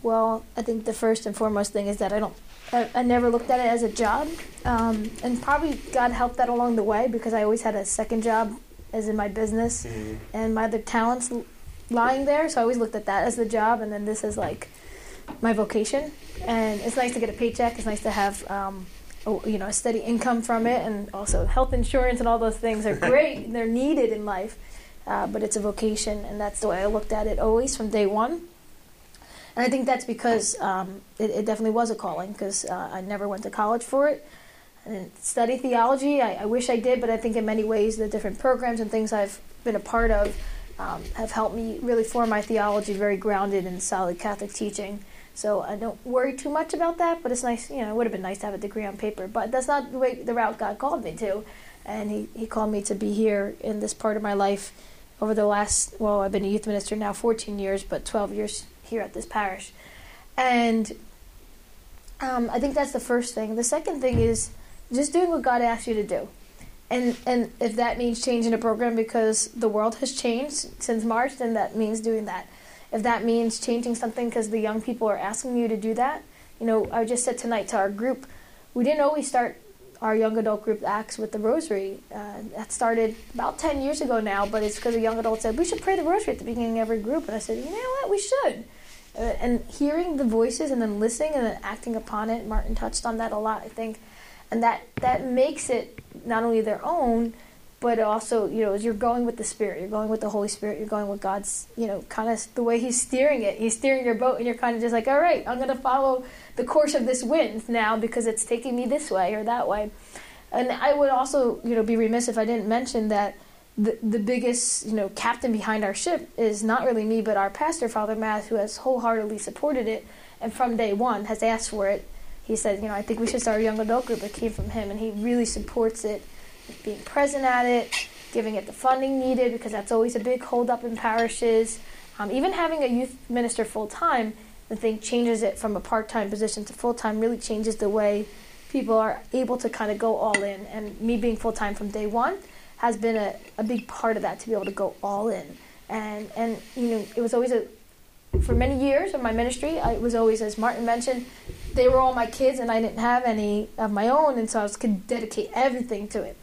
Well, I think the first and foremost thing is that I don't, I, I never looked at it as a job, um, and probably God helped that along the way because I always had a second job, as in my business, and my other talents lying there. So I always looked at that as the job, and then this is like my vocation. And it's nice to get a paycheck. It's nice to have, um, a, you know, a steady income from it, and also health insurance and all those things are great. They're needed in life, uh, but it's a vocation, and that's the way I looked at it always from day one. And I think that's because um, it, it definitely was a calling because uh, I never went to college for it. and study theology. I, I wish I did, but I think in many ways the different programs and things I've been a part of um, have helped me really form my theology very grounded in solid Catholic teaching. So I don't worry too much about that, but it's nice, you know, it would have been nice to have a degree on paper, but that's not the way the route God called me to. And he, he called me to be here in this part of my life over the last, well, I've been a youth minister now 14 years, but 12 years here at this parish. And um, I think that's the first thing. The second thing is just doing what God asked you to do. And and if that means changing a program because the world has changed since March, then that means doing that. If that means changing something because the young people are asking you to do that, you know, I just said tonight to our group, we didn't always start our young adult group acts with the rosary. Uh, that started about 10 years ago now, but it's because a young adult said, we should pray the rosary at the beginning of every group. And I said, you know what, we should. Uh, and hearing the voices and then listening and then acting upon it, Martin touched on that a lot, I think. And that that makes it not only their own but also you know you're going with the spirit you're going with the holy spirit you're going with god's you know kind of the way he's steering it. He's steering your boat and you're kind of just like all right i'm going to follow the course of this wind now because it's taking me this way or that way. And i would also you know be remiss if i didn't mention that the, the biggest you know captain behind our ship is not really me but our pastor father matt who has wholeheartedly supported it and from day one has asked for it he said, you know, I think we should start a young adult group. It came from him, and he really supports it, being present at it, giving it the funding needed because that's always a big holdup in parishes. Um, even having a youth minister full time, the thing changes it from a part time position to full time. Really changes the way people are able to kind of go all in. And me being full time from day one has been a, a big part of that to be able to go all in. And and you know, it was always a for many years of my ministry, I was always, as Martin mentioned, they were all my kids, and I didn't have any of my own, and so I was could dedicate everything to it.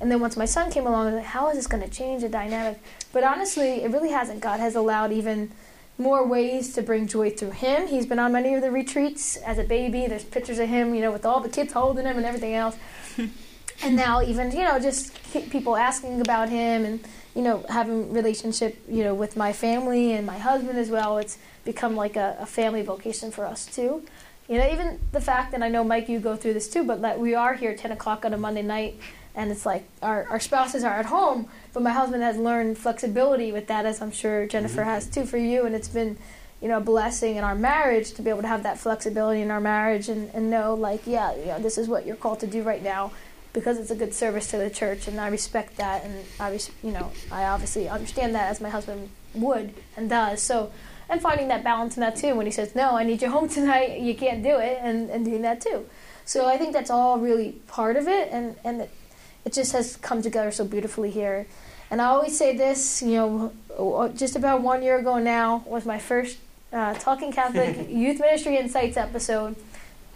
And then once my son came along, I was like, how is this going to change the dynamic? But honestly, it really hasn't. God has allowed even more ways to bring joy through him. He's been on many of the retreats as a baby. There's pictures of him, you know, with all the kids holding him and everything else. and now even, you know, just people asking about him and you know, having relationship, you know, with my family and my husband as well, it's become like a, a, family vocation for us too. You know, even the fact that I know Mike, you go through this too, but that we are here at 10 o'clock on a Monday night, and it's like our, our spouses are at home, but my husband has learned flexibility with that, as I'm sure Jennifer mm-hmm. has too for you, and it's been, you know, a blessing in our marriage to be able to have that flexibility in our marriage and, and know, like, yeah, you know, this is what you're called to do right now because it's a good service to the church, and I respect that, and I, res- you know, I obviously understand that as my husband would and does. So, and finding that balance in that too. When he says, "No, I need you home tonight," you can't do it, and, and doing that too. So I think that's all really part of it, and and it, it just has come together so beautifully here. And I always say this, you know, just about one year ago now was my first uh, Talking Catholic Youth Ministry Insights episode,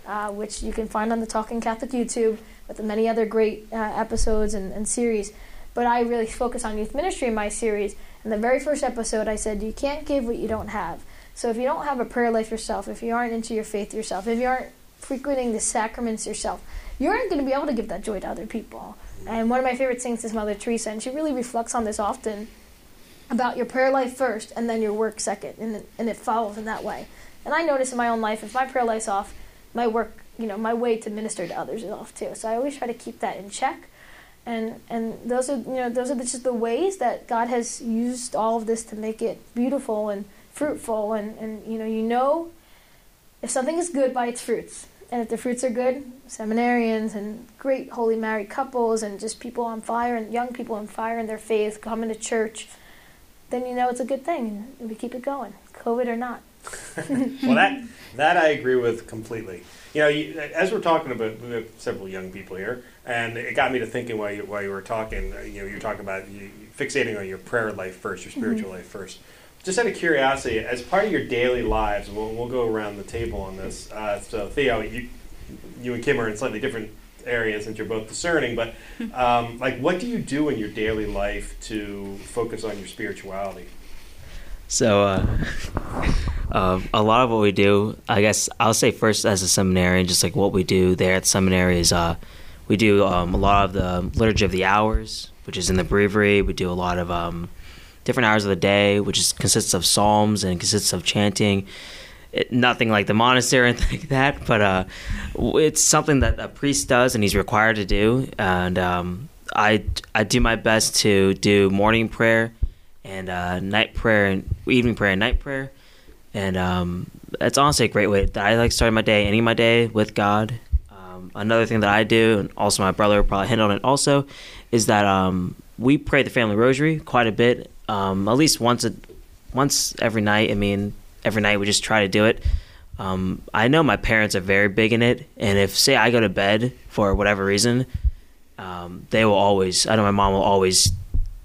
uh, which you can find on the Talking Catholic YouTube with the many other great uh, episodes and, and series. But I really focus on youth ministry in my series. In the very first episode, I said, You can't give what you don't have. So if you don't have a prayer life yourself, if you aren't into your faith yourself, if you aren't frequenting the sacraments yourself, you aren't going to be able to give that joy to other people. And one of my favorite saints is Mother Teresa, and she really reflects on this often about your prayer life first and then your work second, and and it follows in that way. And I notice in my own life, if my prayer life's off, my work you know my way to minister to others is off too. So I always try to keep that in check, and and those are you know those are just the ways that God has used all of this to make it beautiful and fruitful, and and you know you know if something is good by its fruits. And if the fruits are good, seminarians and great holy married couples and just people on fire and young people on fire in their faith coming to church, then you know it's a good thing and we keep it going, COVID or not. well, that that I agree with completely you know, you, as we're talking about, we have several young people here, and it got me to thinking while you, while you were talking. Uh, you know, you're talking about you, fixating on your prayer life first, your spiritual mm-hmm. life first. Just out of curiosity, as part of your daily lives, we'll, we'll go around the table on this. Uh, so, Theo, you, you and Kim are in slightly different areas since you're both discerning, but um, like, what do you do in your daily life to focus on your spirituality? So, uh, uh, a lot of what we do, I guess I'll say first as a seminarian, just like what we do there at the seminary is uh, we do um, a lot of the liturgy of the hours, which is in the breviary. We do a lot of um, different hours of the day, which is, consists of psalms and consists of chanting. it, nothing like the monastery anything like that, but uh, it's something that a priest does and he's required to do. And um, I I do my best to do morning prayer and uh, night prayer and evening prayer and night prayer. And um, it's honestly a great way that I like starting my day, ending my day with God. Um, another thing that I do, and also my brother probably hit on it also, is that um, we pray the family rosary quite a bit, um, at least once a, once every night. I mean, every night we just try to do it. Um, I know my parents are very big in it, and if say I go to bed for whatever reason, um, they will always. I know my mom will always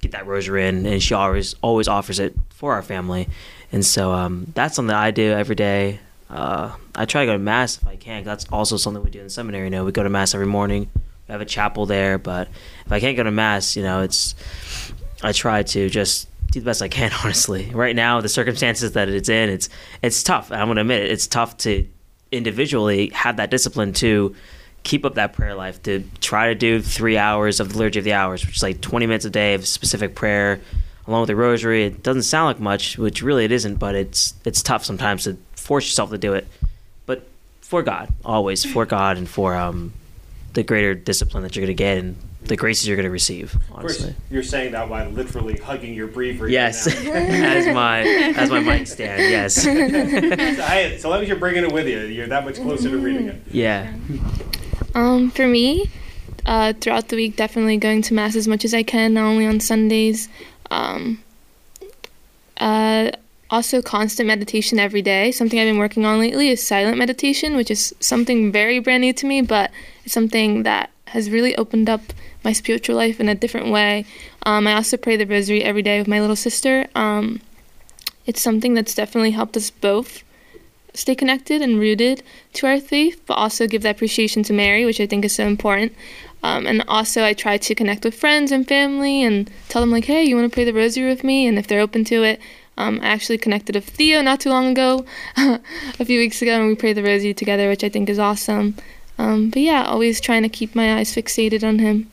get that rosary in, and she always always offers it for our family, and so um, that's something I do every day. Uh, I try to go to mass if I can. That's also something we do in seminary. You know, we go to mass every morning. We have a chapel there, but if I can't go to mass, you know, it's I try to just do the best I can. Honestly, right now the circumstances that it's in, it's it's tough. I'm to admit it. It's tough to individually have that discipline to keep up that prayer life to try to do three hours of the liturgy of the hours, which is like 20 minutes a day of specific prayer, along with the rosary. It doesn't sound like much, which really it isn't, but it's it's tough sometimes to force yourself to do it. But for God, always for God and for um, the greater discipline that you're going to get and the graces you're going to receive. Honestly, you're saying that while literally hugging your breviary. Yes, as my as my mic stand. Yes. so, hey, so long as you're bringing it with you, you're that much closer to reading it. Yeah. Um, for me, uh, throughout the week, definitely going to mass as much as I can, not only on Sundays. Um, uh, also, constant meditation every day. Something I've been working on lately is silent meditation, which is something very brand new to me, but it's something that has really opened up my spiritual life in a different way. Um, I also pray the rosary every day with my little sister. Um, it's something that's definitely helped us both stay connected and rooted to our faith, but also give that appreciation to Mary, which I think is so important. Um, and also, I try to connect with friends and family and tell them, like, hey, you want to pray the rosary with me? And if they're open to it, um, I actually connected with Theo not too long ago, a few weeks ago, and we prayed the rosary together, which I think is awesome. Um, but yeah, always trying to keep my eyes fixated on him.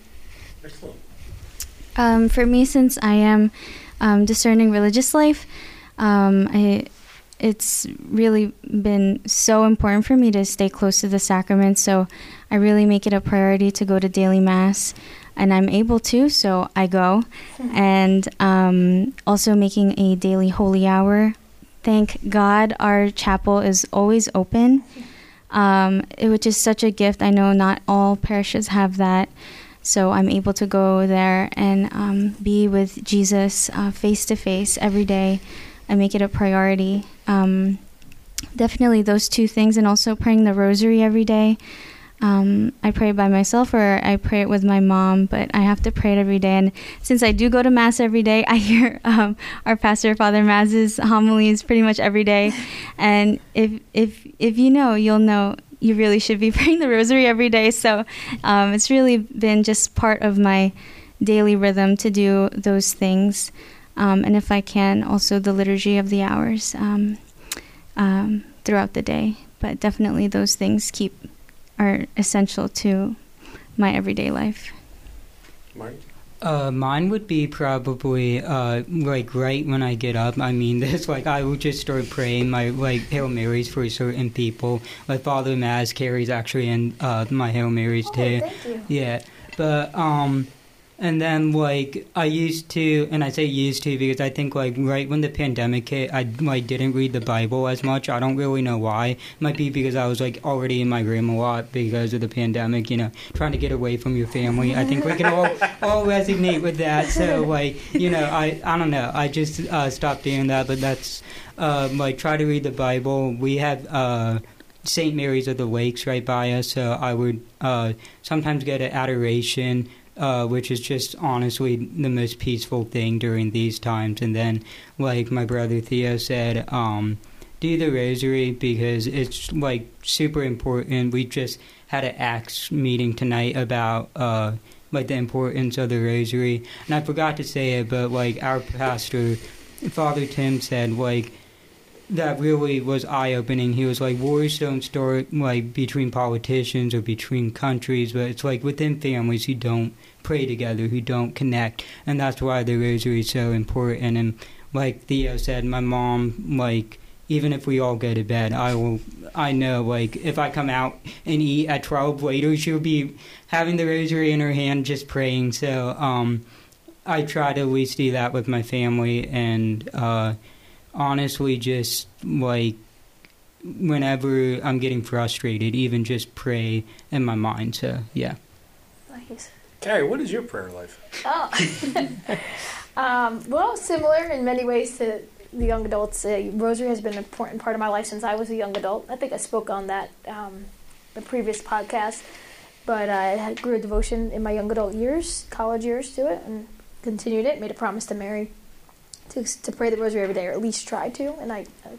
Um, for me, since I am um, discerning religious life, um, I, it's really been so important for me to stay close to the sacraments. So I really make it a priority to go to daily mass, and I'm able to, so I go. And um, also making a daily holy hour. Thank God our chapel is always open, um, it, which is such a gift. I know not all parishes have that. So I'm able to go there and um, be with Jesus face to face every day. I make it a priority. Um, definitely those two things, and also praying the rosary every day. Um, I pray by myself or I pray it with my mom, but I have to pray it every day. And since I do go to Mass every day, I hear um, our pastor, Father Maz's homilies pretty much every day. And if, if, if you know, you'll know you really should be praying the rosary every day. So um, it's really been just part of my daily rhythm to do those things. Um, and if I can, also the liturgy of the hours um, um, throughout the day. But definitely those things keep are essential to my everyday life. Mark? Uh, mine would be probably uh, like right when I get up. I mean, this like I would just start praying my like Hail Marys for certain people. Like Father Maz carries actually in uh, my Hail Marys Oh, too. thank you. Yeah, but um, and then like I used to, and I say used to because I think like right when the pandemic hit, I like didn't read the Bible as much. I don't really know why. It Might be because I was like already in my room a lot because of the pandemic. You know, trying to get away from your family. I think we can all all resonate with that. So like you know, I I don't know. I just uh, stopped doing that, but that's uh, like try to read the Bible. We have. Uh, St. Mary's of the Lakes right by us, so I would uh, sometimes get an adoration, uh, which is just honestly the most peaceful thing during these times. And then, like my brother Theo said, um, do the rosary because it's like super important. We just had an Acts meeting tonight about uh, like the importance of the rosary, and I forgot to say it, but like our pastor, Father Tim said, like that really was eye opening. He was like, wars don't start like between politicians or between countries, but it's like within families who don't pray together, who don't connect, and that's why the rosary is so important. And like Theo said, my mom like even if we all go to bed, I will. I know, like, if I come out and eat at twelve later, she'll be having the rosary in her hand, just praying. So, um, I try to at least do that with my family, and uh, honestly, just like whenever I'm getting frustrated, even just pray in my mind. So, yeah. Carrie, what is your prayer life? Oh. um, well, similar in many ways to the young adults. Uh, rosary has been an important part of my life since I was a young adult. I think I spoke on that um, the previous podcast. But I grew a devotion in my young adult years, college years, to it, and continued it. Made a promise to Mary to to pray the rosary every day, or at least try to. And I, I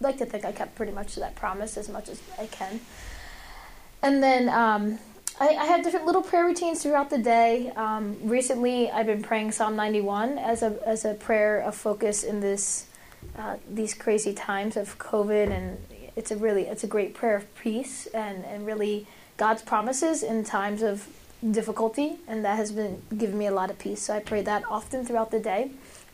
like to think I kept pretty much to that promise as much as I can. And then um, I, I have different little prayer routines throughout the day. Um, recently, I've been praying Psalm 91 as a as a prayer of focus in this uh, these crazy times of COVID, and it's a really it's a great prayer of peace and and really God's promises in times of difficulty, and that has been giving me a lot of peace. So I pray that often throughout the day.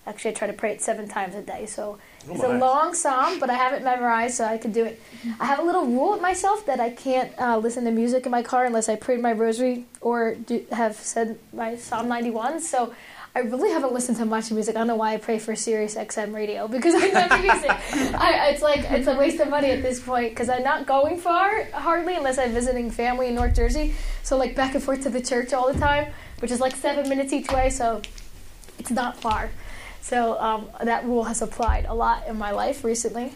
Actually, I try to pray it seven times a day. So it's a long psalm, but I have it memorized, so I could do it. I have a little rule with myself that I can't uh, listen to music in my car unless I prayed my rosary or do, have said my Psalm 91. So I really haven't listened to much music. I don't know why I pray for Sirius XM radio because I never use it. I, it's like it's a waste of money at this point because I'm not going far hardly unless I'm visiting family in North Jersey. So like back and forth to the church all the time, which is like seven minutes each way. So it's not far. So um, that rule has applied a lot in my life recently.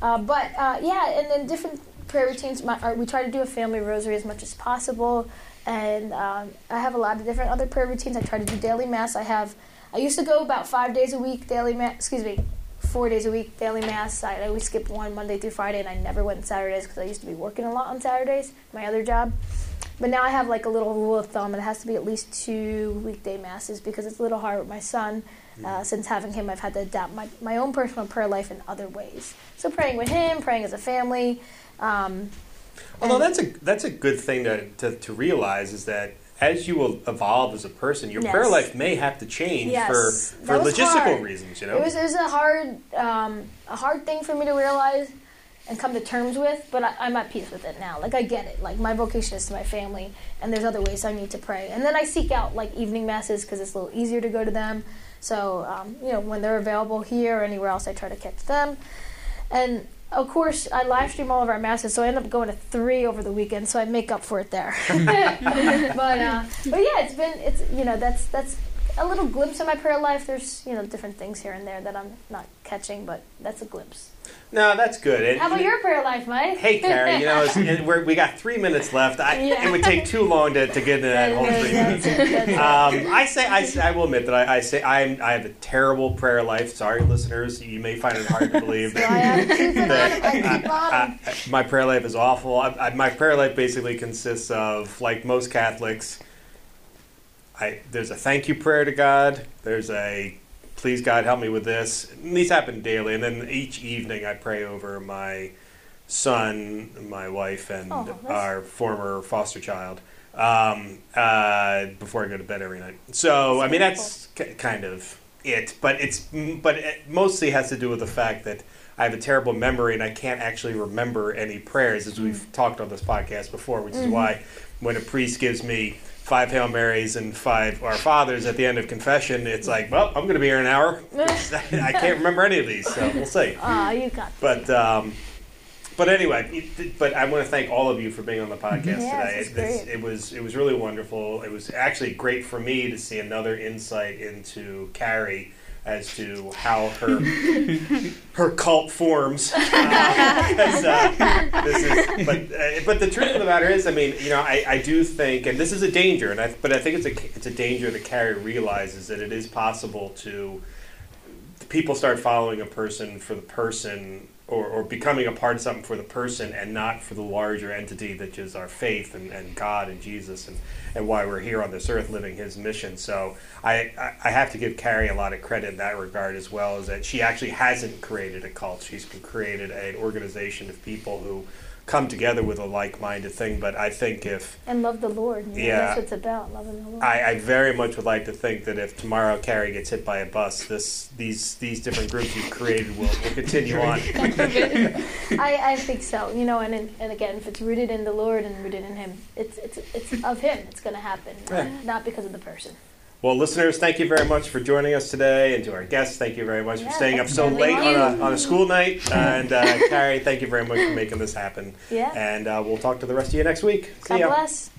Uh, but uh, yeah, and then different prayer routines. My, uh, we try to do a family rosary as much as possible, and um, I have a lot of different other prayer routines. I try to do daily mass. I have. I used to go about five days a week daily mass. Excuse me, four days a week daily mass. I always skipped one Monday through Friday, and I never went on Saturdays because I used to be working a lot on Saturdays, my other job. But now I have like a little rule of thumb, and it has to be at least two weekday masses because it's a little hard with my son. Uh, since having him, I've had to adapt my, my own personal prayer life in other ways. So praying with him, praying as a family. Um, Although that's a that's a good thing to, to, to realize is that as you will evolve as a person, your prayer life may have to change Yes, for for logistical hard. reasons. You know, It was it was a hard um, a hard thing for me to realize and come to terms with, but I, I'm at peace with it now. Like I get it. Like my vocation is to my family, and there's other ways I need to pray. And then I seek out like evening masses because it's a little easier to go to them. So um, you know when they're available here or anywhere else, I try to catch them. And of course, I live stream all of our masses, so I end up going to three over the weekend, so I make up for it there. but uh, but yeah, it's been it's you know that's that's a little glimpse of my prayer life. There's you know different things here and there that I'm not catching, but that's a glimpse. No, that's good. And, How about your prayer life, Mike? Hey, Carrie, you know, we're, we got three minutes left. I, Yeah. It would take too long to, to get into that whole three minutes. Um, I say, I, say- I will admit that I, I say I'm, I have a terrible prayer life. Sorry, listeners, you may find it hard to believe. So I have to keep it that. I. I- I- my prayer life is awful. My prayer life basically consists of, like most Catholics, I there's a thank you prayer to God. There's a please God help me with this. And these happen daily, and then each evening I pray over my son, my wife, and Oh, our former foster child um, uh, before I go to bed every night. So I mean that's k- kind of it, but it's but it mostly has to do with the fact that I have a terrible memory and I can't actually remember any prayers, as we've talked on this podcast before, which is why when a priest gives me five Hail Marys and five Our Fathers at the end of confession, it's like, well, I'm going to be here an hour. I can't remember any of these, so we'll see. Ah, you got But um, but anyway, but I want to thank all of you for being on the podcast Yes, today. It, it was it was really wonderful. It was actually great for me to see another insight into Carrie as to how her her cult forms. Uh, 'cause, uh, is, but uh, but the truth of the matter is, I mean, you know, I, I do think, and this is a danger, and I, but I think it's a it's a danger that Carrie realizes that it is possible to people start following a person for the person or, or becoming a part of something for the person and not for the larger entity that is our faith and, and God and Jesus and, and why we're here on this earth living his mission. So I, I, have to give Carrie a lot of credit in that regard as well, is that she actually hasn't created a cult. She's created an organization of people who come together with a like-minded thing. But I think if And love the Lord. You Yeah. That's what it's about, loving the Lord. I, I very much would like to think that if tomorrow Carrie gets hit by a bus, this these these different groups you've created will, will continue on. I, I think so. You know, and in, and again, if it's rooted in the Lord and rooted in Him, it's it's it's of Him. It's going to happen, Yeah. not because of the person. Well, listeners, thank you very much for joining us today, and to our guests, thank you very much Yeah, for staying up so late on a, on a school night. And uh, Carrie, thank you very much for making this happen. Yeah. And uh, we'll talk to the rest of you next week. See God ya. bless.